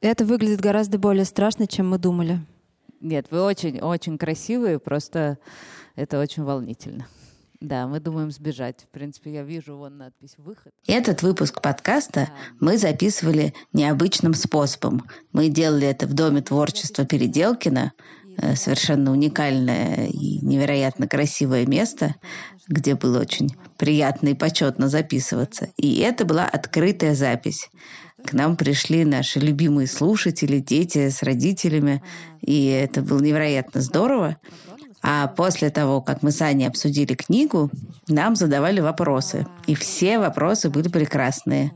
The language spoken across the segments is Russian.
Это выглядит гораздо более страшно, чем мы думали. Нет, вы очень-очень красивые, просто это очень волнительно. Да, мы думаем сбежать. В принципе, я вижу вон надпись «Выход». Этот выпуск подкаста мы записывали необычным способом. Мы делали это в Доме творчества Переделкина, совершенно уникальное и невероятно красивое место, где было очень приятно и почетно записываться. И это была открытая запись. К нам пришли наши любимые слушатели, дети с родителями, и это было невероятно здорово. А после того, как мы с Аней обсудили книгу, нам задавали вопросы. И все вопросы были прекрасные.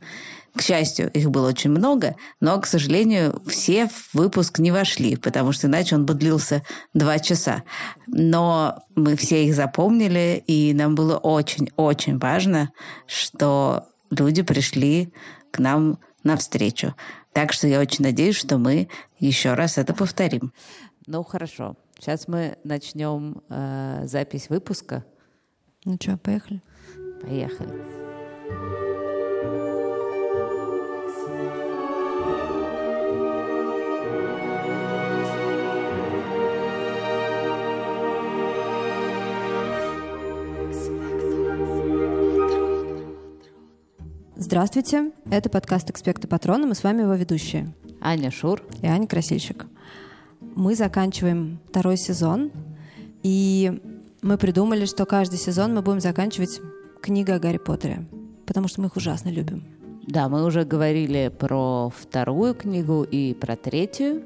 К счастью, их было очень много, но, к сожалению, все в выпуск не вошли, потому что иначе он бы длился два часа. Но мы все их запомнили, и нам было очень-очень важно, что люди пришли к нам навстречу. Так что я очень надеюсь, что мы еще раз это повторим. Ну, хорошо. Сейчас мы начнем э, запись выпуска. Ну что, поехали? Поехали. Здравствуйте, это подкаст «Экспекты Патрона», мы с вами его ведущие. Аня Шур. И Аня Красильщик мы заканчиваем второй сезон, и мы придумали, что каждый сезон мы будем заканчивать книгой о Гарри Поттере, потому что мы их ужасно любим. Да, мы уже говорили про вторую книгу и про третью.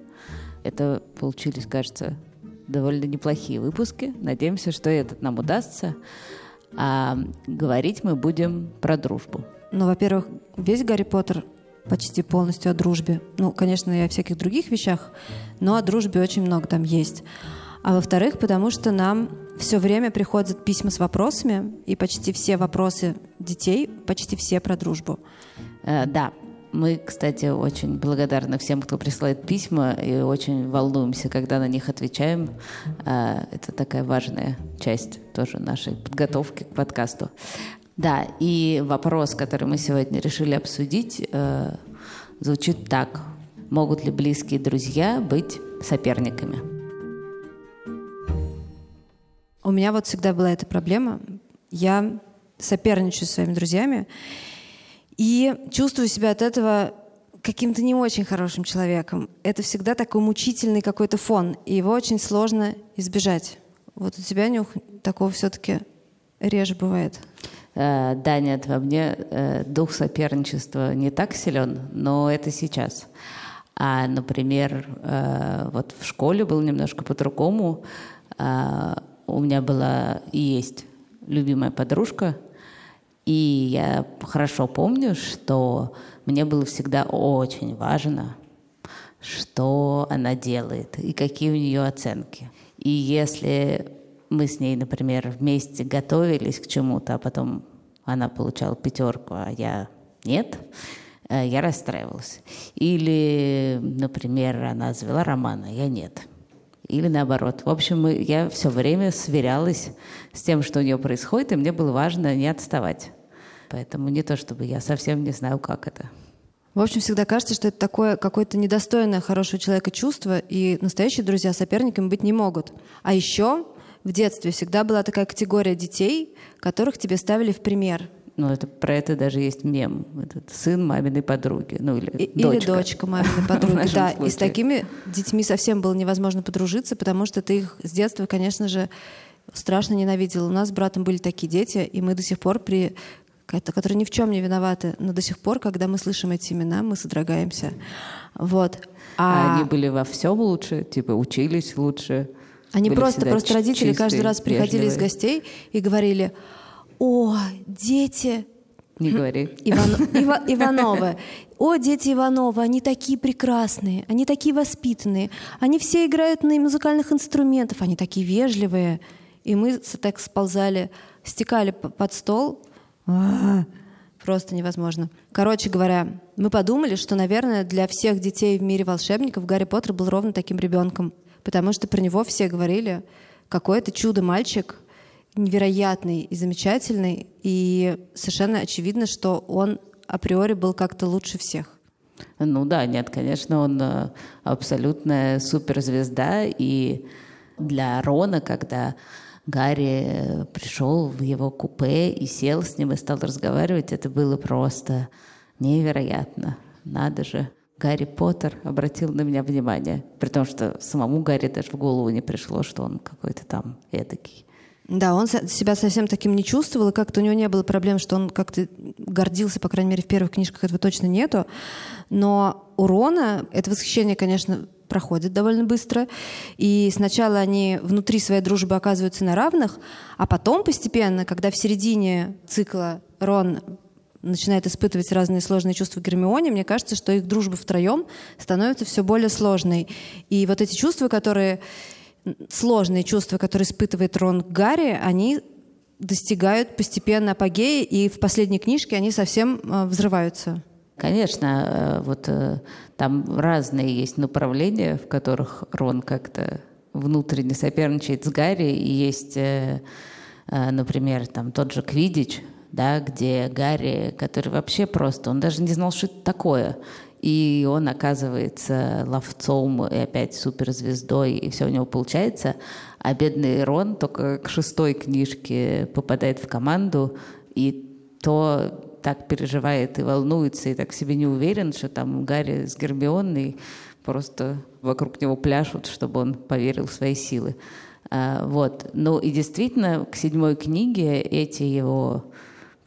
Это получились, кажется, довольно неплохие выпуски. Надеемся, что этот нам удастся. А говорить мы будем про дружбу. Ну, во-первых, весь Гарри Поттер почти полностью о дружбе. Ну, конечно, и о всяких других вещах, но о дружбе очень много там есть. А во-вторых, потому что нам все время приходят письма с вопросами, и почти все вопросы детей, почти все про дружбу. Э, да, мы, кстати, очень благодарны всем, кто присылает письма, и очень волнуемся, когда на них отвечаем. Э, это такая важная часть тоже нашей подготовки к подкасту. Да, и вопрос, который мы сегодня решили обсудить, э, звучит так. Могут ли близкие друзья быть соперниками? У меня вот всегда была эта проблема. Я соперничаю с своими друзьями и чувствую себя от этого каким-то не очень хорошим человеком. Это всегда такой мучительный какой-то фон, и его очень сложно избежать. Вот у тебя, Нюх, такого все-таки реже бывает. Э, да, нет, во мне э, дух соперничества не так силен, но это сейчас. А, например, э, вот в школе было немножко по-другому. У меня была и есть любимая подружка, и я хорошо помню, что мне было всегда очень важно, что она делает и какие у нее оценки. И если мы с ней, например, вместе готовились к чему-то, а потом она получала пятерку, а я нет, э, я расстраивалась. Или, например, она завела роман, а я нет. Или наоборот. В общем, я все время сверялась с тем, что у нее происходит, и мне было важно не отставать. Поэтому не то, чтобы я совсем не знаю, как это. В общем, всегда кажется, что это такое какое-то недостойное хорошего человека чувство, и настоящие друзья соперниками быть не могут. А еще в детстве всегда была такая категория детей, которых тебе ставили в пример. Ну, это про это даже есть мем. Этот сын маминой подруги. Ну, или, и, дочка. или дочка маминой подруги. да, и с такими детьми совсем было невозможно подружиться, потому что ты их с детства, конечно же, страшно ненавидел. У нас с братом были такие дети, и мы до сих пор при которые ни в чем не виноваты, но до сих пор, когда мы слышим эти имена, мы содрогаемся. Вот. А, а они были во всем лучше, типа учились лучше. Они просто, просто родители каждый раз приходили вежливые. из гостей и говорили, о, дети... Не говори. Иван, Ива, Ивановы. О, дети Ивановы, они такие прекрасные, они такие воспитанные, они все играют на музыкальных инструментах, они такие вежливые. И мы так сползали, стекали под стол. А-а-а, просто невозможно. Короче говоря, мы подумали, что, наверное, для всех детей в мире волшебников Гарри Поттер был ровно таким ребенком потому что про него все говорили, какой это чудо-мальчик, невероятный и замечательный, и совершенно очевидно, что он априори был как-то лучше всех. Ну да, нет, конечно, он э, абсолютная суперзвезда, и для Рона, когда Гарри э, пришел в его купе и сел с ним и стал разговаривать, это было просто невероятно. Надо же. Гарри Поттер обратил на меня внимание, при том, что самому Гарри даже в голову не пришло, что он какой-то там эдакий. Да, он себя совсем таким не чувствовал, и как-то у него не было проблем, что он как-то гордился, по крайней мере, в первых книжках этого точно нету. Но у Рона это восхищение, конечно, проходит довольно быстро. И сначала они внутри своей дружбы оказываются на равных, а потом постепенно, когда в середине цикла Рон начинает испытывать разные сложные чувства Гермионе, мне кажется, что их дружба втроем становится все более сложной. И вот эти чувства, которые сложные чувства, которые испытывает Рон Гарри, они достигают постепенно апогея, и в последней книжке они совсем э, взрываются. Конечно, э, вот э, там разные есть направления, в которых Рон как-то внутренне соперничает с Гарри, и есть, например, там тот же Квидич, да, где Гарри, который вообще просто, он даже не знал, что это такое и он оказывается ловцом и опять суперзвездой, и все у него получается. А бедный Рон только к шестой книжке попадает в команду, и то так переживает и волнуется, и так себе не уверен, что там Гарри с Гермионой просто вокруг него пляшут, чтобы он поверил в свои силы. А, вот. Ну и действительно, к седьмой книге эти его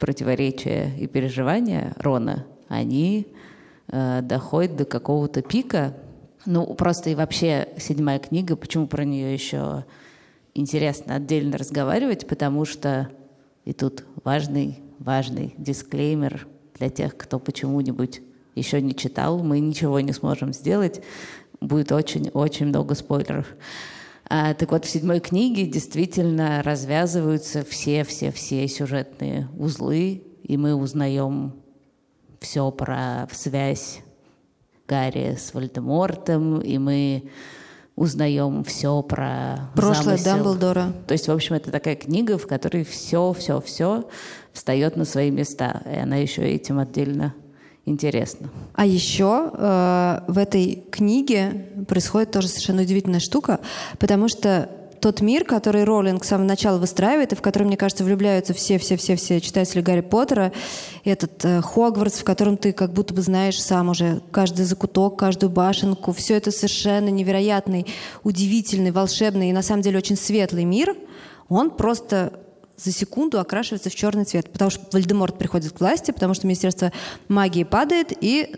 противоречия и переживания Рона, они э, доходит до какого-то пика. Ну, просто и вообще седьмая книга, почему про нее еще интересно отдельно разговаривать, потому что и тут важный, важный дисклеймер для тех, кто почему-нибудь еще не читал, мы ничего не сможем сделать, будет очень-очень много спойлеров. А, так вот, в седьмой книге действительно развязываются все-все-все сюжетные узлы, и мы узнаем все про связь Гарри с Вальдемортом, и мы узнаем все про прошлое замысел. Дамблдора. То есть, в общем, это такая книга, в которой все, все, все встает на свои места, и она еще этим отдельно интересна. А еще э, в этой книге происходит тоже совершенно удивительная штука, потому что тот мир, который Роллинг с самого начала выстраивает, и в который, мне кажется, влюбляются все-все-все-все читатели Гарри Поттера, этот э, Хогвартс, в котором ты как будто бы знаешь сам уже каждый закуток, каждую башенку. Все это совершенно невероятный, удивительный, волшебный и на самом деле очень светлый мир. Он просто за секунду окрашивается в черный цвет, потому что Вальдеморт приходит к власти, потому что Министерство магии падает, и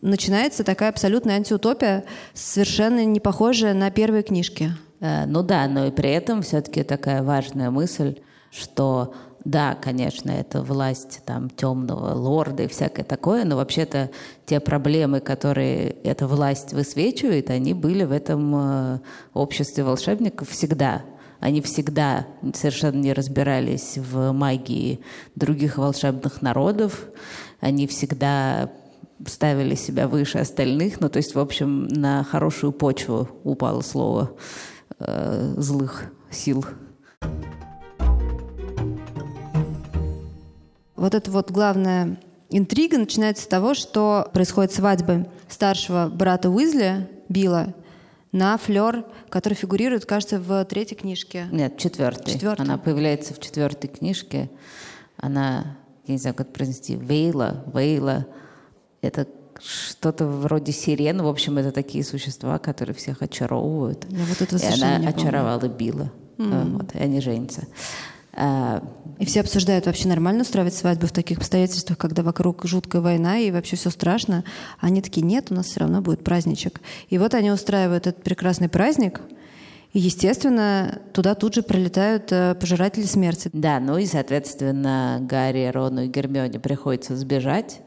начинается такая абсолютная антиутопия, совершенно не похожая на первые книжки. Э, ну да, но и при этом все-таки такая важная мысль, что да, конечно, это власть там темного лорда и всякое такое, но вообще-то те проблемы, которые эта власть высвечивает, они были в этом э, обществе волшебников всегда. Они всегда совершенно не разбирались в магии других волшебных народов. Они всегда ставили себя выше остальных. Ну, то есть, в общем, на хорошую почву упало слово э, злых сил. Вот эта вот главная интрига начинается с того, что происходит свадьба старшего брата Уизли, Билла, на Флер, который фигурирует, кажется, в третьей книжке. Нет, четвертой. Четвертой. Она появляется в четвертой книжке. Она, я не знаю, как произнести, Вейла, Вейла. Это что-то вроде сирен. В общем, это такие существа, которые всех очаровывают. Я вот это и она очаровала Билла. Mm. Вот, и они женятся. И все обсуждают, вообще нормально устраивать свадьбу в таких обстоятельствах, когда вокруг жуткая война и вообще все страшно. Они такие, нет, у нас все равно будет праздничек. И вот они устраивают этот прекрасный праздник, и, естественно, туда тут же прилетают э, пожиратели смерти. Да, ну и, соответственно, Гарри, Рону и Гермионе приходится сбежать.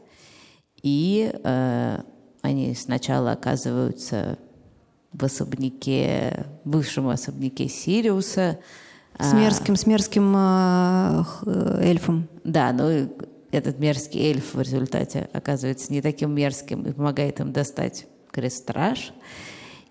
И э, они сначала оказываются в особняке, бывшем особняке Сириуса. С мерзким, с мерзким э, э, эльфом. Да, ну этот мерзкий эльф в результате оказывается не таким мерзким и помогает им достать крестраж.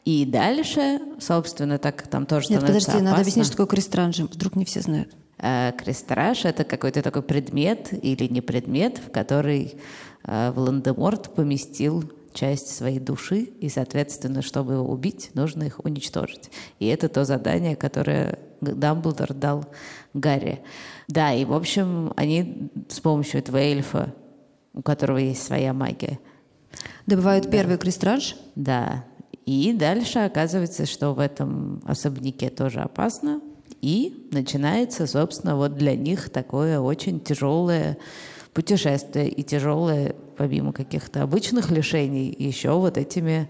И дальше, собственно, так там тоже Нет, становится подожди, опасно. надо объяснить, что такое крестраж. Вдруг не все знают. Э, крестраж — это какой-то такой предмет или не предмет, в который Волан-де-Морт поместил часть своей души, и, соответственно, чтобы его убить, нужно их уничтожить. И это то задание, которое Дамблдор дал Гарри. Да, и, в общем, они с помощью этого эльфа, у которого есть своя магия, Добывают да. первый крестранж? Да. И дальше оказывается, что в этом особняке тоже опасно. И начинается, собственно, вот для них такое очень тяжелое путешествие и тяжелое, помимо каких-то обычных лишений, еще вот этими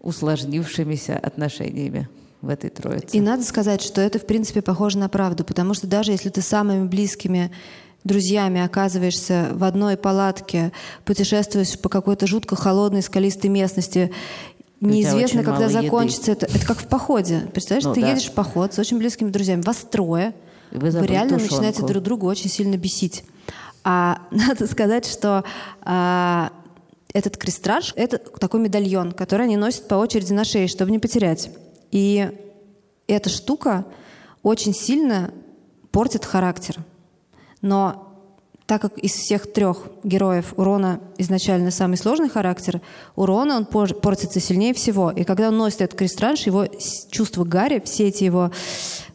усложнившимися отношениями в этой троице. И надо сказать, что это, в принципе, похоже на правду, потому что даже если ты самыми близкими друзьями оказываешься в одной палатке, путешествуешь по какой-то жутко холодной скалистой местности, неизвестно, когда закончится еды. это. Это как в походе. Представляешь, ну, ты да. едешь в поход с очень близкими друзьями, вас трое, вы, вы реально тушенку. начинаете друг друга очень сильно бесить. А надо сказать, что а, этот крестраж — это такой медальон, который они носят по очереди на шее, чтобы не потерять. И эта штука очень сильно портит характер. Но так как из всех трех героев у Рона изначально самый сложный характер, у Рона он портится сильнее всего. И когда он носит этот крестранж, его чувства Гарри, все эти его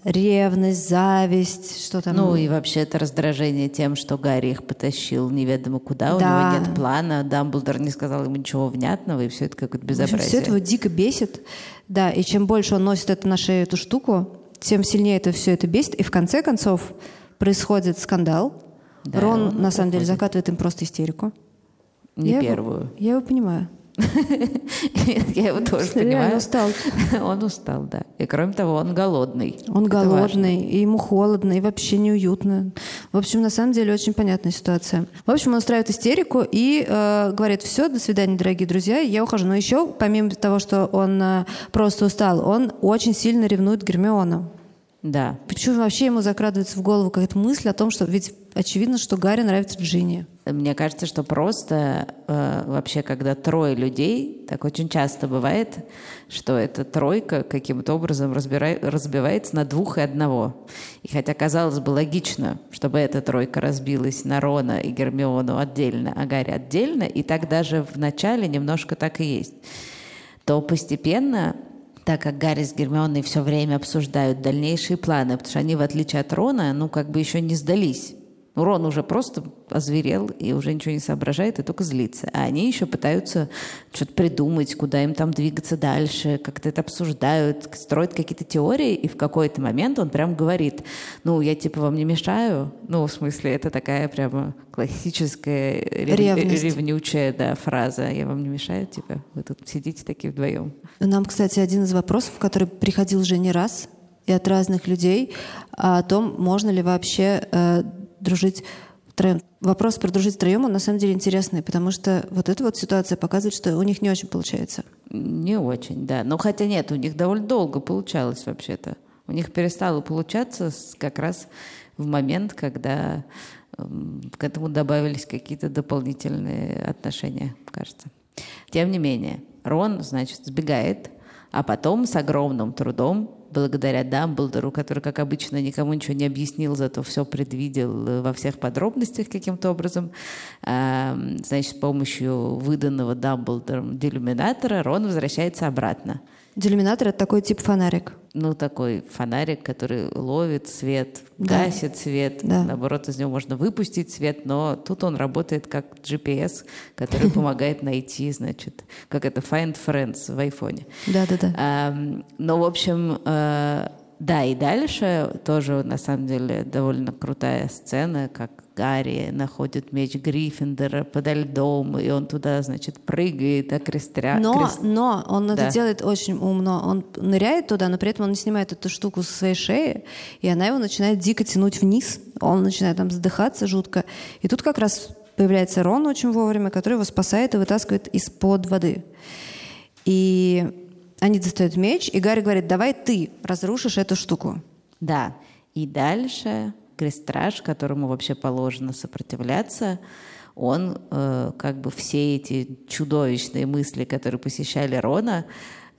ревность, зависть, что там. Ну и вообще это раздражение тем, что Гарри их потащил неведомо куда, у него нет плана, Дамблдор не сказал ему ничего внятного, и все это какое-то безобразие. Общем, все это его дико бесит. Да, и чем больше он носит это на шею, эту штуку, тем сильнее это все это бесит. И в конце концов происходит скандал, да, Рон, на самом деле, закатывает им просто истерику. Не я первую. Его, я его понимаю. Я его тоже понимаю. Он устал. Он устал, да. И кроме того, он голодный. Он голодный, и ему холодно, и вообще неуютно. В общем, на самом деле, очень понятная ситуация. В общем, он устраивает истерику и э, говорит, все, до свидания, дорогие друзья, я ухожу. Но еще, помимо того, что он э, просто устал, он очень сильно ревнует Гермиону. Да. Почему вообще ему закрадывается в голову какая-то мысль о том, что ведь очевидно, что Гарри нравится Джинни? Мне кажется, что просто э, вообще, когда трое людей, так очень часто бывает, что эта тройка каким-то образом разбирай, разбивается на двух и одного. И хотя казалось бы логично, чтобы эта тройка разбилась на Рона и Гермиону отдельно, а Гарри отдельно, и так даже в начале немножко так и есть, то постепенно так как Гарри с Гермионой все время обсуждают дальнейшие планы, потому что они, в отличие от Рона, ну, как бы еще не сдались. Ну, Рон уже просто озверел и уже ничего не соображает и только злится. А они еще пытаются что-то придумать, куда им там двигаться дальше, как-то это обсуждают, строят какие-то теории, и в какой-то момент он прям говорит, ну, я типа вам не мешаю. Ну, в смысле, это такая прямо классическая рев... ревнючая да, фраза. Я вам не мешаю, типа, вы тут сидите такие вдвоем. Нам, кстати, один из вопросов, который приходил уже не раз, и от разных людей, о том, можно ли вообще э, дружить втроем. Вопрос про дружить втроем, он на самом деле интересный, потому что вот эта вот ситуация показывает, что у них не очень получается. Не очень, да. Но хотя нет, у них довольно долго получалось вообще-то. У них перестало получаться как раз в момент, когда эм, к этому добавились какие-то дополнительные отношения, кажется. Тем не менее, Рон, значит, сбегает, а потом с огромным трудом благодаря Дамблдору, который, как обычно, никому ничего не объяснил, зато все предвидел э, во всех подробностях каким-то образом, значит, с помощью выданного Дамблдором делюминатора Рон возвращается обратно. Делюминатор — это такой тип фонарик. Ну, такой фонарик, который ловит свет, да. гасит свет. Да. Наоборот, из него можно выпустить свет, но тут он работает как GPS, который помогает найти, значит, как это Find Friends в айфоне. Да-да-да. Но, в общем, э, да, и дальше тоже, на самом деле, довольно крутая сцена, как Гарри находит меч Гриффиндора подо льдом, и он туда, значит, прыгает, окрестря... Но, крест... но он да. это делает очень умно. Он ныряет туда, но при этом он снимает эту штуку со своей шеи, и она его начинает дико тянуть вниз. Он начинает там задыхаться жутко. И тут как раз появляется Рон очень вовремя, который его спасает и вытаскивает из-под воды. И они достают меч, и Гарри говорит, давай ты разрушишь эту штуку. Да. И дальше крестраж, которому вообще положено сопротивляться, он э, как бы все эти чудовищные мысли, которые посещали Рона,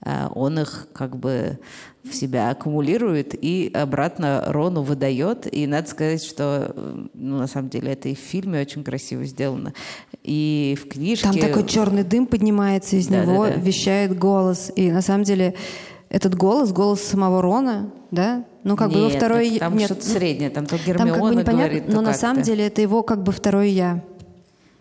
а, он их как бы в себя аккумулирует и обратно Рону выдает. И надо сказать, что ну, на самом деле это и в фильме очень красиво сделано. И в книжке... Там такой черный дым поднимается из да, него, да, да. вещает голос. И на самом деле этот голос, голос самого Рона, да? Ну, как Нет, бы его второй... Там Нет, что-то среднее, там то Гермиона там как бы непонятно, говорит, Но на самом деле это его как бы второй «я»,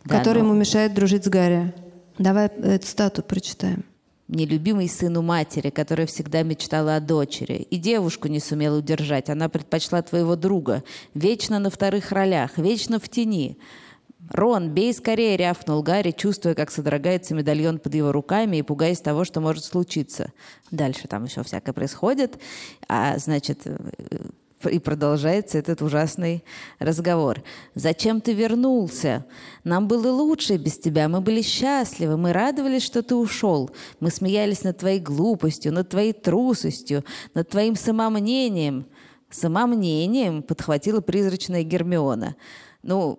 да, который но... ему мешает дружить с Гарри. Давай эту стату прочитаем нелюбимый сыну матери, которая всегда мечтала о дочери. И девушку не сумела удержать. Она предпочла твоего друга. Вечно на вторых ролях, вечно в тени. «Рон, бей скорее!» — рявкнул Гарри, чувствуя, как содрогается медальон под его руками и пугаясь того, что может случиться. Дальше там еще всякое происходит. А, значит, э, и продолжается этот ужасный разговор. «Зачем ты вернулся? Нам было лучше без тебя. Мы были счастливы. Мы радовались, что ты ушел. Мы смеялись над твоей глупостью, над твоей трусостью, над твоим самомнением». «Самомнением», — подхватила призрачная Гермиона. Ну,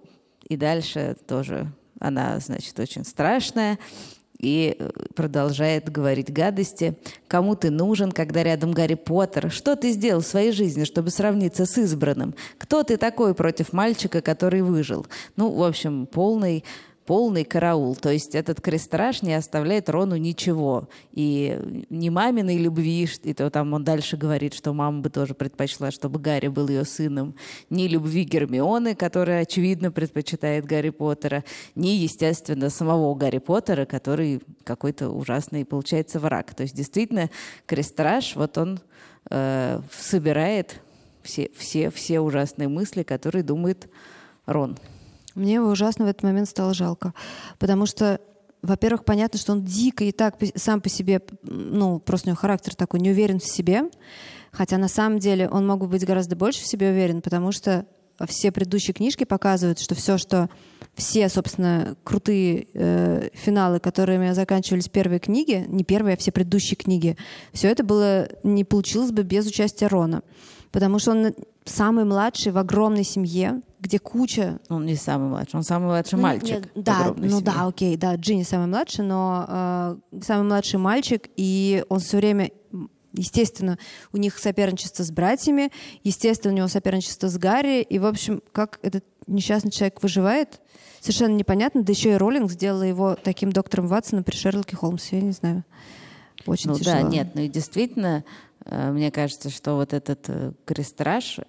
и дальше тоже она, значит, очень страшная и э, продолжает говорить гадости. Кому ты нужен, когда рядом Гарри Поттер? Что ты сделал в своей жизни, чтобы сравниться с избранным? Кто ты такой против мальчика, который выжил? Ну, в общем, полный полный караул. То есть этот крестраж не оставляет Рону ничего. И ни маминой любви, и то там он дальше говорит, что мама бы тоже предпочла, чтобы Гарри был ее сыном, ни любви Гермионы, которая, очевидно, предпочитает Гарри Поттера, ни, естественно, самого Гарри Поттера, который какой-то ужасный, получается, враг. То есть действительно крестраж, вот он э, собирает все, все, все ужасные мысли, которые думает Рон. Мне его ужасно в этот момент стало жалко. Потому что, во-первых, понятно, что он дико и так сам по себе, ну, просто у него характер такой, не уверен в себе. Хотя на самом деле он мог бы быть гораздо больше в себе уверен, потому что все предыдущие книжки показывают, что все, что все, собственно, крутые э, финалы, которыми заканчивались первые книги, не первые, а все предыдущие книги, все это было не получилось бы без участия Рона, потому что он самый младший в огромной семье, где куча... Он не самый младший, он самый младший ну, мальчик. Нет, да, ну семье. да, окей, да, Джинни самый младший, но э, самый младший мальчик, и он все время Естественно, у них соперничество с братьями, естественно, у него соперничество с Гарри, и, в общем, как этот несчастный человек выживает, совершенно непонятно, да еще и Роллинг сделала его таким доктором Ватсоном при Шерлоке Холмсе, я не знаю. Очень ну тяжело. да, нет, ну и действительно, мне кажется, что вот этот э, крестраж,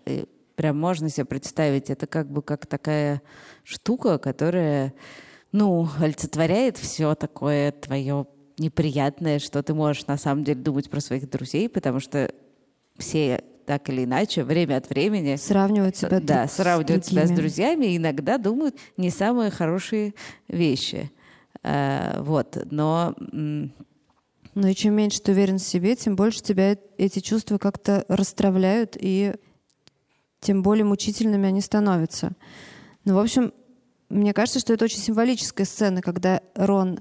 прям можно себе представить, это как бы как такая штука, которая, ну, олицетворяет все такое твое неприятное, что ты можешь на самом деле думать про своих друзей, потому что все так или иначе, время от времени... Сравнивают себя Да, сравнивают себя с друзьями и иногда думают не самые хорошие вещи. Вот, но... Но и чем меньше ты уверен в себе, тем больше тебя эти чувства как-то расстравляют и тем более мучительными они становятся. Ну, в общем, мне кажется, что это очень символическая сцена, когда Рон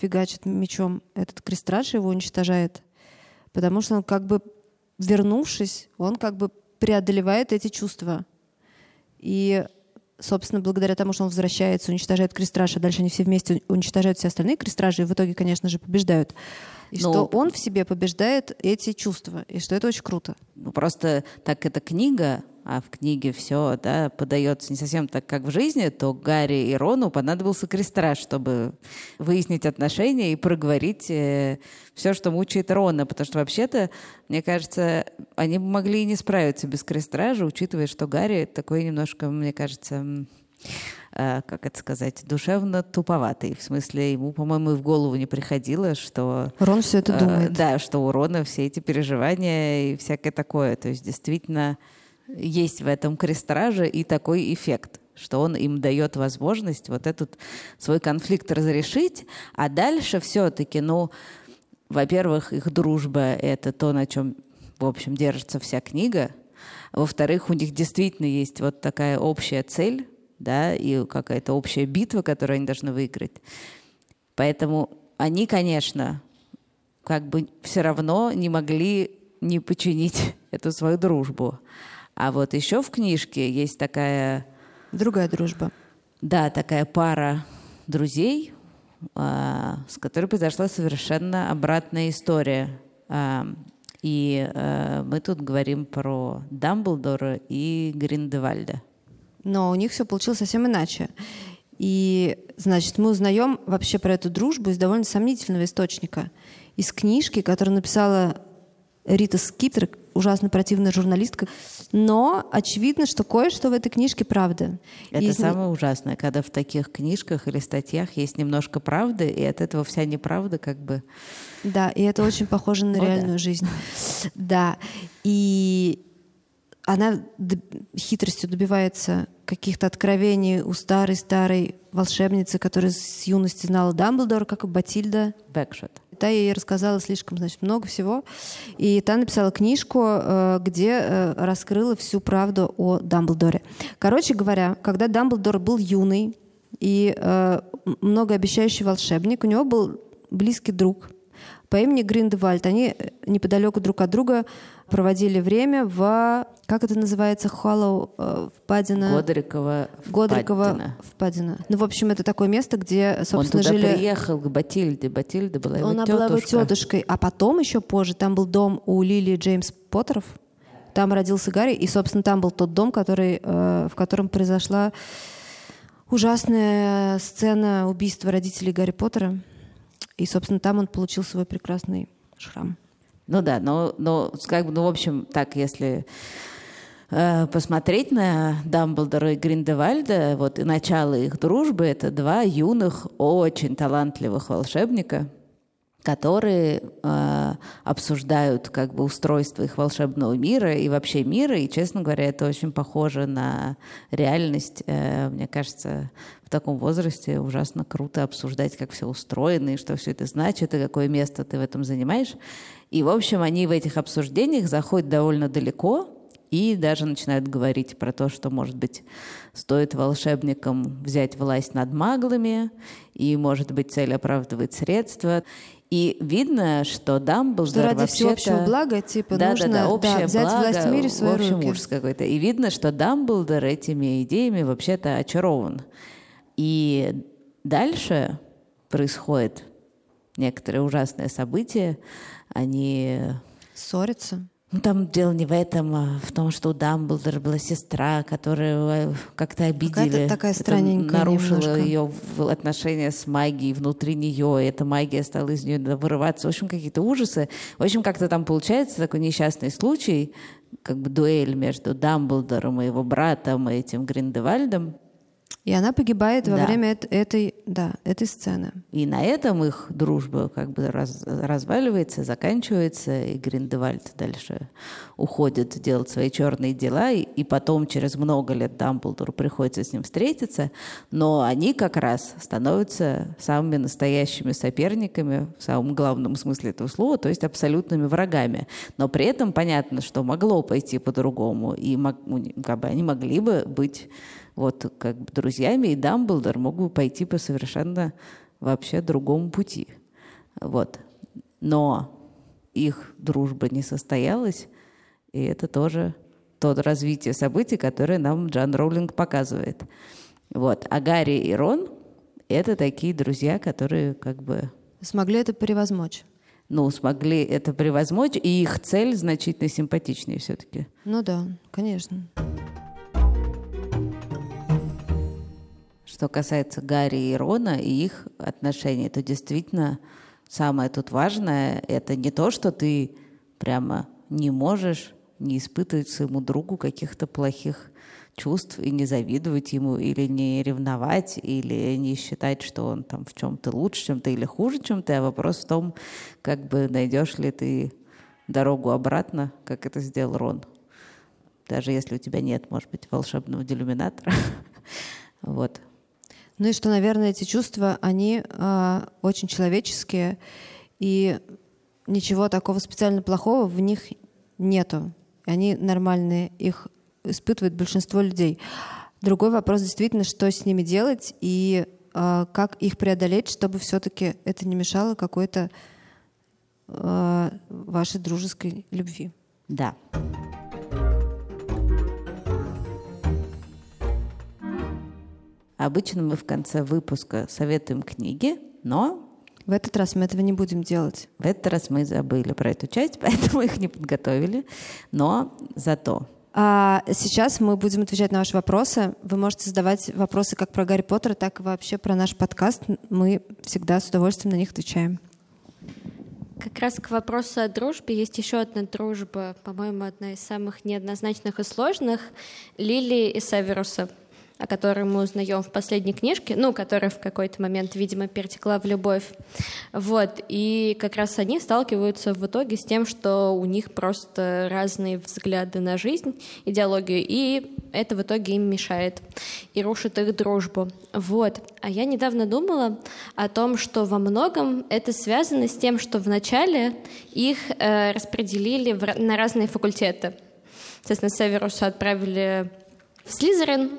фигачит мечом этот крестраж его уничтожает, потому что он как бы вернувшись, он как бы преодолевает эти чувства. И, собственно, благодаря тому, что он возвращается, уничтожает крестраж, а дальше они все вместе уничтожают все остальные крестражи, и в итоге, конечно же, побеждают. И ну, что он в себе побеждает эти чувства, и что это очень круто. Ну, просто так эта книга, а в книге все да, подается не совсем так, как в жизни, то Гарри и Рону понадобился крестраж, чтобы выяснить отношения и проговорить э, все, что мучает Рона. Потому что вообще-то, мне кажется, они могли и не справиться без крестража, учитывая, что Гарри такой немножко, мне кажется, Э, как это сказать, душевно туповатый. В смысле, ему, по-моему, и в голову не приходило, что... Рон все это э, думает. Да, что у Рона все эти переживания и всякое такое. То есть действительно есть в этом крестраже и такой эффект что он им дает возможность вот этот свой конфликт разрешить, а дальше все-таки, ну, во-первых, их дружба — это то, на чем, в общем, держится вся книга. Во-вторых, у них действительно есть вот такая общая цель, да, и какая-то общая битва, которую они должны выиграть. Поэтому они, конечно, как бы все равно не могли не починить эту свою дружбу. А вот еще в книжке есть такая... Другая дружба. Да, такая пара друзей, а, с которой произошла совершенно обратная история. А, и а, мы тут говорим про Дамблдора и Гриндевальда. Но у них все получилось совсем иначе. И, значит, мы узнаем вообще про эту дружбу из довольно сомнительного источника. Из книжки, которую написала Рита Скиптер, ужасно противная журналистка. Но очевидно, что кое-что в этой книжке правда. Это и самое ужасное, когда в таких книжках или статьях есть немножко правды, и от этого вся неправда как бы... Да, и это очень похоже на О, реальную да. жизнь. Да. И она хитростью добивается каких-то откровений у старой-старой волшебницы, которая с юности знала Дамблдора, как и Батильда. Бэкшот. Та ей рассказала слишком, значит, много всего. И та написала книжку, э, где э, раскрыла всю правду о Дамблдоре. Короче говоря, когда Дамблдор был юный и э, многообещающий волшебник, у него был близкий друг по имени Гриндевальд. Они неподалеку друг от друга проводили время в, как это называется, Холлоу, э, впадина... Годрикова Годрикова впадина. впадина. Ну, в общем, это такое место, где, собственно, Он туда жили... приехал к Батильде. Батильда была его Она тетушка. была его тетушкой. А потом, еще позже, там был дом у Лили Джеймс Поттеров. Там родился Гарри. И, собственно, там был тот дом, который, э, в котором произошла ужасная сцена убийства родителей Гарри Поттера. И, собственно, там он получил свой прекрасный шрам. Ну да, но, но как бы, ну, в общем, так, если э, посмотреть на Дамблдора и Гриндевальда, вот и начало их дружбы, это два юных, очень талантливых волшебника, которые э, обсуждают как бы устройство их волшебного мира и вообще мира, и, честно говоря, это очень похоже на реальность. Э, мне кажется, в таком возрасте ужасно круто обсуждать, как все устроено, и что все это значит, и какое место ты в этом занимаешь. И, в общем, они в этих обсуждениях заходят довольно далеко, и даже начинают говорить про то, что, может быть, стоит волшебникам взять власть над маглами, и, может быть, цель оправдывает средства. И видно, что Дамблдор Что ради всеобщего блага, типа, да, нужно да, да, общее да, взять благо, власть в мире в свои в общем, руки. ужас какой-то. И видно, что Дамблдор этими идеями вообще-то очарован. И дальше происходит некоторые ужасные события. Они Ссориться. ну, там дело не в этом, а в том, что у Дамблдора была сестра, которую э, как-то обидели. Какая-то такая Это странненькая нарушила немножко. ее отношения с магией внутри нее, и эта магия стала из нее вырываться. В общем, какие-то ужасы. В общем, как-то там получается такой несчастный случай, как бы дуэль между Дамблдором и его братом, и этим Гриндевальдом. И она погибает во Да. время эт- этой, да, этой сцены. И на этом их дружба как бы раз- разваливается, заканчивается, и Гриндевальд дальше уходит делать свои черные дела, и, и потом через много лет Дамблдору приходится с ним встретиться, но они как раз становятся самыми настоящими соперниками в самом главном смысле этого слова, то есть абсолютными врагами. Но при этом понятно, что могло пойти по-другому, и мог- ну, как бы они могли бы быть вот как бы друзьями, и Дамблдор мог бы пойти по совершенно вообще другому пути. Вот. Но их дружба не состоялась, и это тоже то развитие событий, которое нам Джан Роулинг показывает. Вот. А Гарри и Рон — это такие друзья, которые как бы Смогли это превозмочь. ну, смогли это превозмочь, и их цель значительно симпатичнее все-таки. Ну да, конечно. Что касается Гарри и Рона и их отношений, то действительно самое тут важное — это не то, что ты прямо не можешь не испытывать своему другу каких-то плохих чувств и не завидовать ему, или не ревновать, или не считать, что он там в чем-то лучше, чем ты, или хуже, чем ты, а вопрос в том, как бы найдешь ли ты дорогу обратно, как это сделал Рон. Даже если у тебя нет, может быть, волшебного делюминатора. Вот. Ну и что, наверное, эти чувства, они а, очень человеческие, и ничего такого специально плохого в них нету. Они нормальные, их испытывает большинство людей. Другой вопрос действительно, что с ними делать и а, как их преодолеть, чтобы все-таки это не мешало какой-то а, вашей дружеской любви. Да. Обычно мы в конце выпуска советуем книги, Но в этот раз мы этого не будем делать. В этот раз мы забыли про эту часть, поэтому их не подготовили. Но зато а сейчас мы будем отвечать на ваши вопросы. Вы можете задавать вопросы как про Гарри Поттера, так и вообще про наш подкаст. Мы всегда с удовольствием на них отвечаем. Как раз к вопросу о дружбе есть еще одна дружба, по-моему, одна из самых неоднозначных и сложных — Лили и Северуса о которой мы узнаем в последней книжке, ну, которая в какой-то момент, видимо, перетекла в любовь. Вот, и как раз они сталкиваются в итоге с тем, что у них просто разные взгляды на жизнь, идеологию, и это в итоге им мешает и рушит их дружбу. Вот. А я недавно думала о том, что во многом это связано с тем, что вначале их э, распределили в, на разные факультеты. Соответственно, Северуса отправили в Слизерин,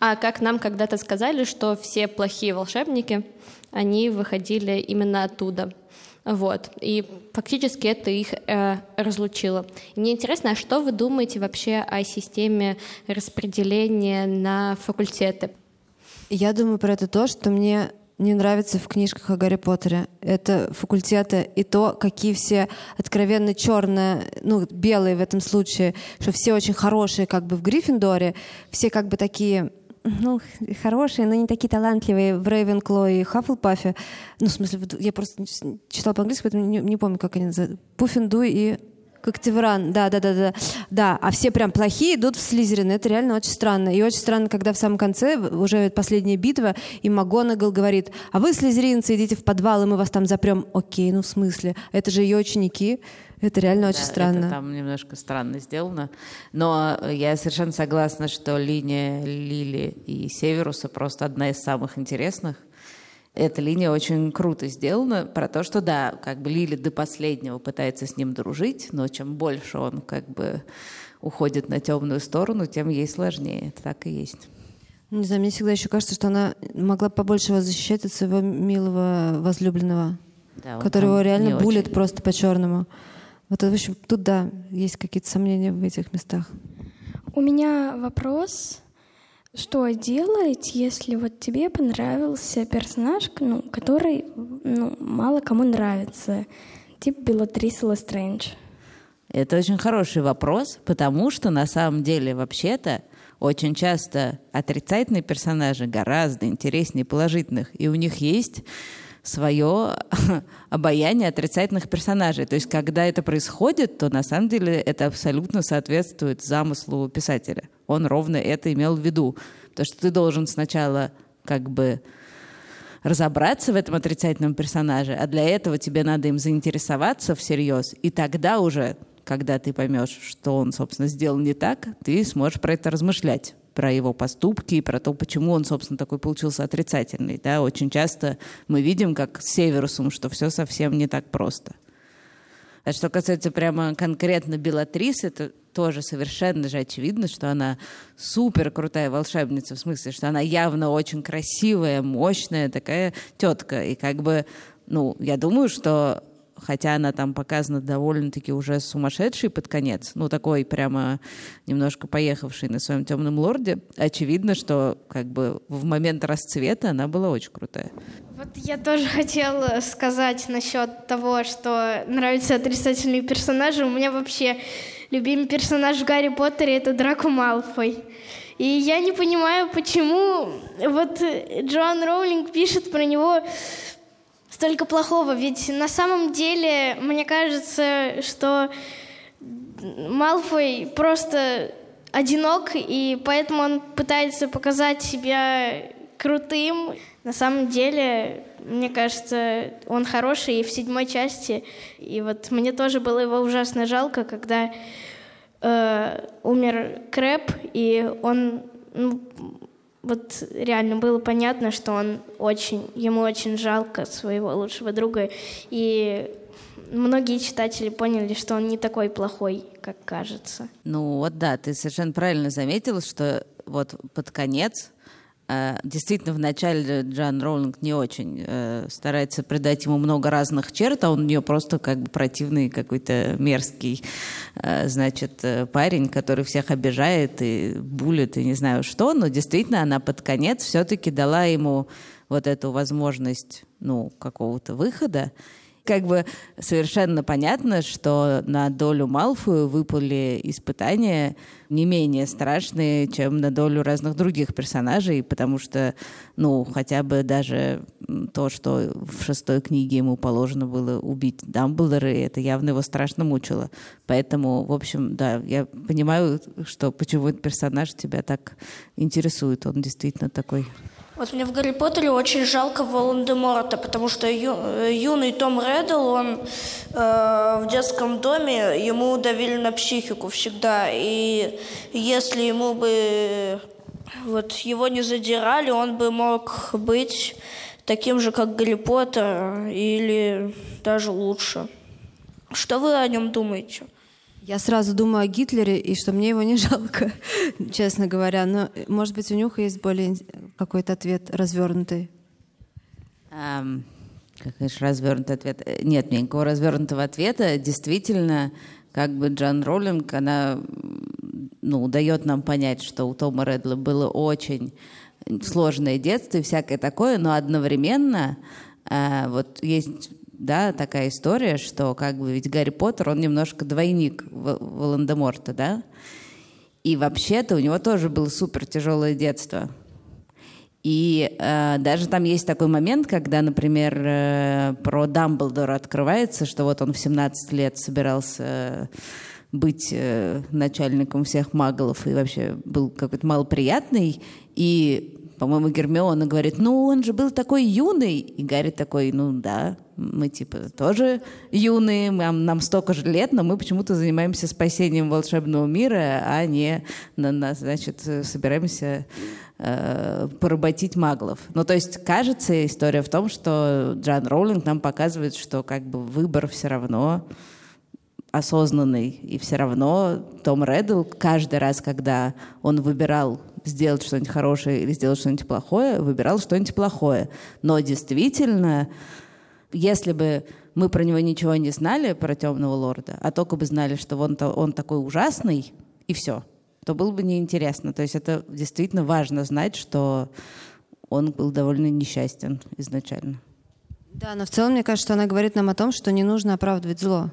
а как нам когда-то сказали, что все плохие волшебники, они выходили именно оттуда. Вот. И фактически это их э, разлучило. Мне интересно, а что вы думаете вообще о системе распределения на факультеты? Я думаю про это то, что мне не нравится в книжках о Гарри Поттере. Это факультеты и то, какие все откровенно черные, ну, белые в этом случае, что все очень хорошие как бы в Гриффиндоре, все как бы такие ну, хорошие, но не такие талантливые в Рейвенкло и Хаффлпафе. Ну, в смысле, я просто читала по-английски, поэтому не, не помню, как они называются. Пуффиндуй и Когтевран, да, да, да, да. Да, а все прям плохие идут в Слизерин. Это реально очень странно. И очень странно, когда в самом конце, уже последняя битва, и МакГонагал говорит, а вы, слизеринцы, идите в подвал, и мы вас там запрем. Окей, ну в смысле? Это же ее ученики. Это реально очень странно. Это там немножко странно сделано. Но я совершенно согласна, что линия Лили и Северуса просто одна из самых интересных эта линия очень круто сделана про то, что да, как бы Лили до последнего пытается с ним дружить, но чем больше он как бы уходит на темную сторону, тем ей сложнее. Это так и есть. Не знаю, мне всегда еще кажется, что она могла побольше его защищать от своего милого возлюбленного, да, который его реально булит очень... просто по-черному. Вот, в общем, тут, да, есть какие-то сомнения в этих местах. У меня вопрос что делать, если вот тебе понравился персонаж, ну, который ну, мало кому нравится, типа Белатриса Лестрендж? Это очень хороший вопрос, потому что на самом деле вообще-то очень часто отрицательные персонажи гораздо интереснее положительных, и у них есть свое обаяние отрицательных персонажей. То есть, когда это происходит, то на самом деле это абсолютно соответствует замыслу писателя. Он ровно это имел в виду. Потому что ты должен сначала как бы разобраться в этом отрицательном персонаже, а для этого тебе надо им заинтересоваться всерьез, и тогда уже, когда ты поймешь, что он, собственно, сделал не так, ты сможешь про это размышлять про его поступки и про то, почему он, собственно, такой получился отрицательный. Да? Очень часто мы видим, как с Северусом, что все совсем не так просто. А что касается прямо конкретно Белатрисы, это тоже совершенно же очевидно, что она супер крутая волшебница, в смысле, что она явно очень красивая, мощная такая тетка. И как бы, ну, я думаю, что хотя она там показана довольно-таки уже сумасшедшей под конец, ну, такой прямо немножко поехавший на своем темном лорде, очевидно, что как бы в момент расцвета она была очень крутая. Вот я тоже хотела сказать насчет того, что нравятся отрицательные персонажи. У меня вообще любимый персонаж в Гарри Поттере — это Драко Малфой. И я не понимаю, почему вот Джоан Роулинг пишет про него столько плохого. Ведь на самом деле, мне кажется, что Малфой просто одинок, и поэтому он пытается показать себя крутым. На самом деле, мне кажется, он хороший и в седьмой части. И вот мне тоже было его ужасно жалко, когда э, умер Крэп, и он ну, вот реально было понятно, что он очень, ему очень жалко своего лучшего друга, и многие читатели поняли, что он не такой плохой, как кажется. Ну вот да, ты совершенно правильно заметила, что вот под конец Э, действительно, вначале Джан Роулинг не очень э, старается придать ему много разных черт, а он у нее просто как бы противный какой-то мерзкий, э, значит, парень, который всех обижает и булит, и не знаю что, но действительно она под конец все-таки дала ему вот эту возможность, ну, какого-то выхода, как бы совершенно понятно, что на долю Малфою выпали испытания не менее страшные, чем на долю разных других персонажей, потому что, ну, хотя бы даже то, что в шестой книге ему положено было убить Дамблдора, это явно его страшно мучило. Поэтому, в общем, да, я понимаю, что почему этот персонаж тебя так интересует. Он действительно такой вот мне в Гарри Поттере очень жалко Волан-де-Морта, потому что ю, э, юный Том Реддл, он э, в детском доме, ему давили на психику всегда. И если ему бы вот его не задирали, он бы мог быть таким же, как Гарри Поттер, или даже лучше. Что вы о нем думаете? Я сразу думаю о Гитлере, и что мне его не жалко, честно говоря. Но, может быть, у них есть более какой-то ответ развернутый. Um, как говоришь, развернутый ответ. Нет, никакого развернутого ответа. Действительно, как бы Джон Роллинг, она ну, дает нам понять, что у Тома Редла было очень сложное детство и всякое такое, но одновременно э, вот есть да, такая история, что как бы ведь Гарри Поттер, он немножко двойник Волан-де-Морта, да, и вообще-то у него тоже было супер тяжелое детство. И э, даже там есть такой момент, когда, например, э, про Дамблдора открывается, что вот он в 17 лет собирался быть э, начальником всех маглов и вообще был какой-то малоприятный, и по-моему, Гермиона говорит, ну, он же был такой юный. И Гарри такой, ну, да, мы, типа, тоже юные, нам, нам столько же лет, но мы почему-то занимаемся спасением волшебного мира, а не, на, на, значит, собираемся э, поработить маглов. Ну, то есть, кажется, история в том, что Джан Роулинг нам показывает, что, как бы, выбор все равно осознанный, и все равно Том Реддл каждый раз, когда он выбирал сделать что-нибудь хорошее или сделать что-нибудь плохое, выбирал что-нибудь плохое. Но действительно, если бы мы про него ничего не знали, про темного лорда, а только бы знали, что он, он такой ужасный, и все, то было бы неинтересно. То есть это действительно важно знать, что он был довольно несчастен изначально. Да, но в целом, мне кажется, она говорит нам о том, что не нужно оправдывать зло.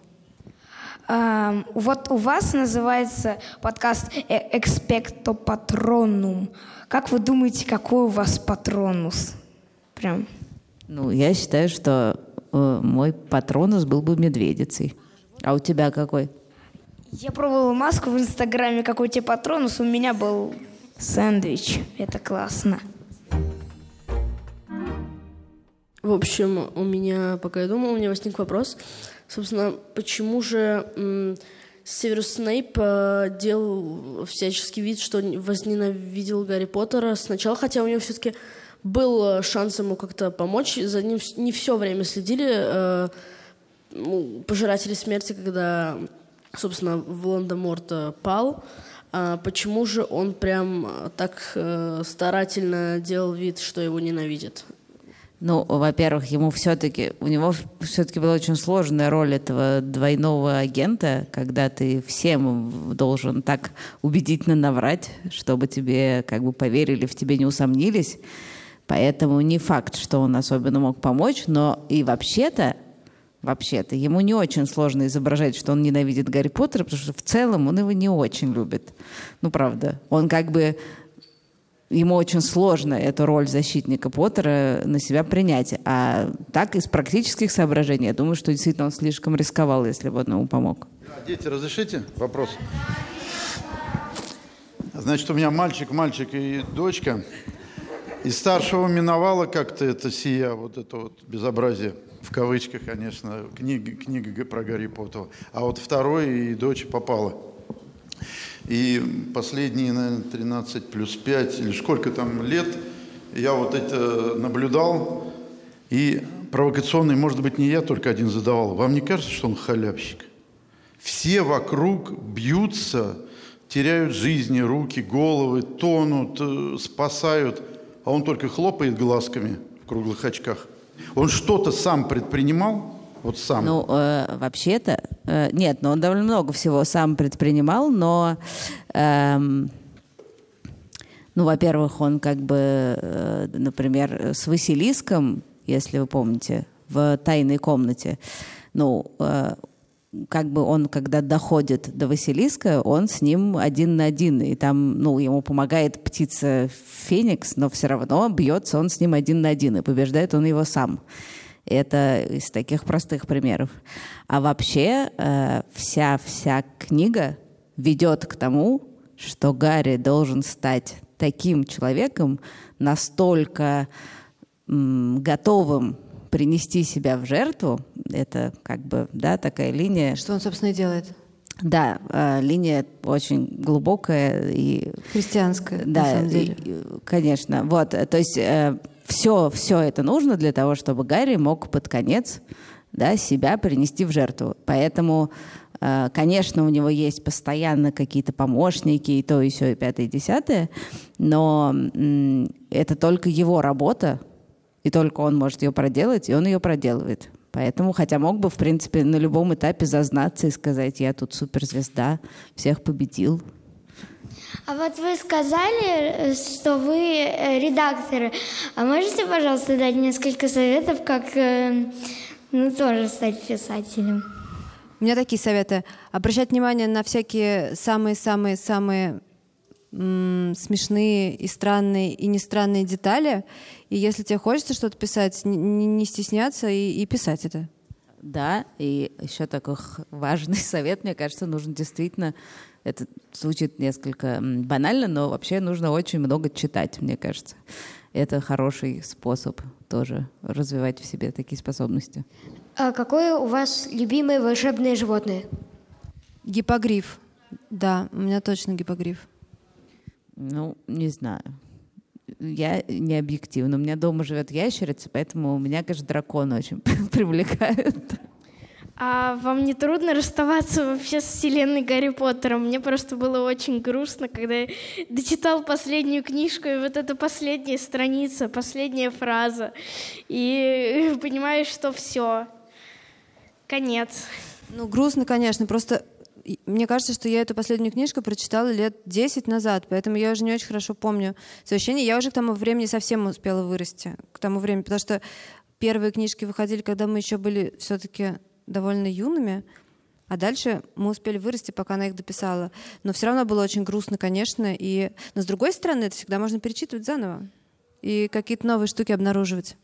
Um, вот у вас называется подкаст «Экспекто патронум». Как вы думаете, какой у вас патронус? Прям. Ну, я считаю, что э, мой патронус был бы медведицей. А у тебя какой? Я пробовала маску в Инстаграме, какой у тебя патронус. У меня был сэндвич. Это классно. В общем, у меня, пока я думала, у меня возник вопрос. Собственно, почему же Северус Снейп э, делал всяческий вид, что возненавидел Гарри Поттера сначала, хотя у него все-таки был э, шанс ему как-то помочь. За ним не все время следили э, ну, пожиратели смерти, когда, собственно, Волан-де-Морт пал. А почему же он прям так э, старательно делал вид, что его ненавидит? Ну, во-первых, ему все-таки, у него все-таки была очень сложная роль этого двойного агента, когда ты всем должен так убедительно наврать, чтобы тебе как бы поверили, в тебе не усомнились. Поэтому не факт, что он особенно мог помочь, но и вообще-то, вообще-то, ему не очень сложно изображать, что он ненавидит Гарри Поттера, потому что в целом он его не очень любит. Ну, правда. Он как бы ему очень сложно эту роль защитника Поттера на себя принять. А так, из практических соображений, я думаю, что действительно он слишком рисковал, если бы он ему помог. Дети, разрешите вопрос? Значит, у меня мальчик, мальчик и дочка. И старшего миновало как-то это сия, вот это вот безобразие, в кавычках, конечно, книга, книга про Гарри Поттера. А вот второй и дочь попала. И последние, наверное, 13 плюс 5 или сколько там лет я вот это наблюдал. И провокационный, может быть, не я только один задавал. Вам не кажется, что он халявщик? Все вокруг бьются, теряют жизни, руки, головы, тонут, э, спасают, а он только хлопает глазками в круглых очках. Он что-то сам предпринимал, вот сам. Ну, э, вообще-то, э, нет, но он довольно много всего сам предпринимал, но, э, ну, Ну, во-первых, он как бы, э, например, с Василиском, если вы помните, в «Тайной комнате», ну, э, как бы он, когда доходит до Василиска, он с ним один на один, и там, ну, ему помогает птица Феникс, но все равно бьется он с ним один на один, и побеждает он его сам. Это из таких простых примеров. А вообще э, вся вся книга ведет к тому, что Гарри должен стать таким человеком, настолько готовым принести себя в жертву, это как бы, да, такая линия. Что он, собственно, и делает? Да, э, линия очень глубокая и христианская, да, на самом деле. И, конечно, вот, то есть э, все, все это нужно для того, чтобы Гарри мог под конец, да, себя принести в жертву. Поэтому, э, конечно, у него есть постоянно какие-то помощники и то и все и пятое и десятое, но это только его работа и только он может ее проделать, и он ее проделывает. Поэтому, хотя мог бы, в принципе, на любом этапе зазнаться и сказать, я тут суперзвезда, всех победил. А вот вы сказали, что вы э, редакторы. А можете, пожалуйста, дать несколько советов, как э, ну, тоже стать писателем? У меня такие советы. Обращать внимание на всякие самые-самые-самые смешные и странные и не странные детали. И если тебе хочется что-то писать, не, не стесняться и, и писать это. Да, и еще такой важный совет, мне кажется, нужно действительно, это звучит несколько банально, но вообще нужно очень много читать, мне кажется. Это хороший способ тоже развивать в себе такие способности. А какое у вас любимое волшебное животное? Гипогриф. Да, у меня точно гипогриф. Ну, не знаю. Я не объективна. У меня дома живет ящерица, поэтому у меня, конечно, дракон очень привлекает. А вам не трудно расставаться вообще с вселенной Гарри Поттера? Мне просто было очень грустно, когда я дочитал последнюю книжку, и вот эта последняя страница, последняя фраза, и понимаешь, что все, конец. Ну, грустно, конечно, просто мне кажется, что я эту последнюю книжку прочитала лет 10 назад, поэтому я уже не очень хорошо помню ощущения. Я уже к тому времени совсем успела вырасти, к тому времени, потому что первые книжки выходили, когда мы еще были все-таки довольно юными, а дальше мы успели вырасти, пока она их дописала. Но все равно было очень грустно, конечно. И... Но с другой стороны, это всегда можно перечитывать заново и какие-то новые штуки обнаруживать.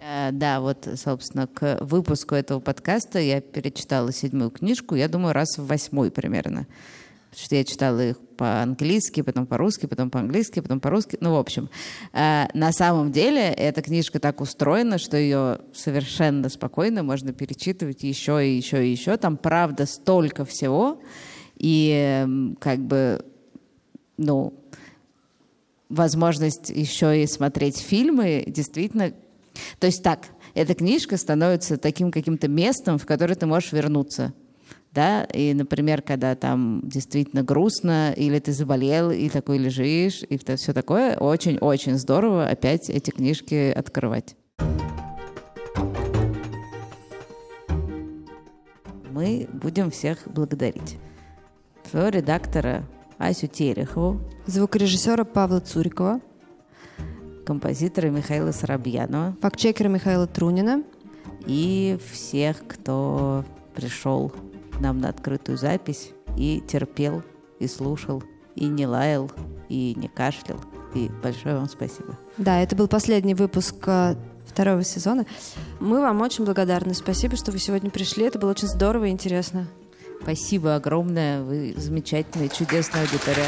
Э, да, вот, собственно, к выпуску этого подкаста я перечитала седьмую книжку, я думаю, раз в восьмой примерно. Потому что я читала их по-английски, потом по-русски, потом по-английски, потом по-русски. Ну, в общем, э, на самом деле эта книжка так устроена, что ее совершенно спокойно можно перечитывать еще и еще и еще. Там, правда, столько всего. И как бы, ну, возможность еще и смотреть фильмы действительно то есть так, эта книжка становится таким каким-то местом, в которое ты можешь вернуться. Да, и, например, когда там действительно грустно, или ты заболел, и такой лежишь, и все такое, очень-очень здорово опять эти книжки открывать. Мы будем всех благодарить. Своего редактора Асю Терехову. Звукорежиссера Павла Цурикова композитора Михаила Соробьянова, фактчекера Михаила Трунина и всех, кто пришел к нам на открытую запись и терпел, и слушал, и не лаял, и не кашлял. И большое вам спасибо. Да, это был последний выпуск э, второго сезона. Мы вам очень благодарны. Спасибо, что вы сегодня пришли. Это было очень здорово и интересно. Спасибо огромное. Вы замечательная, чудесная аудитория.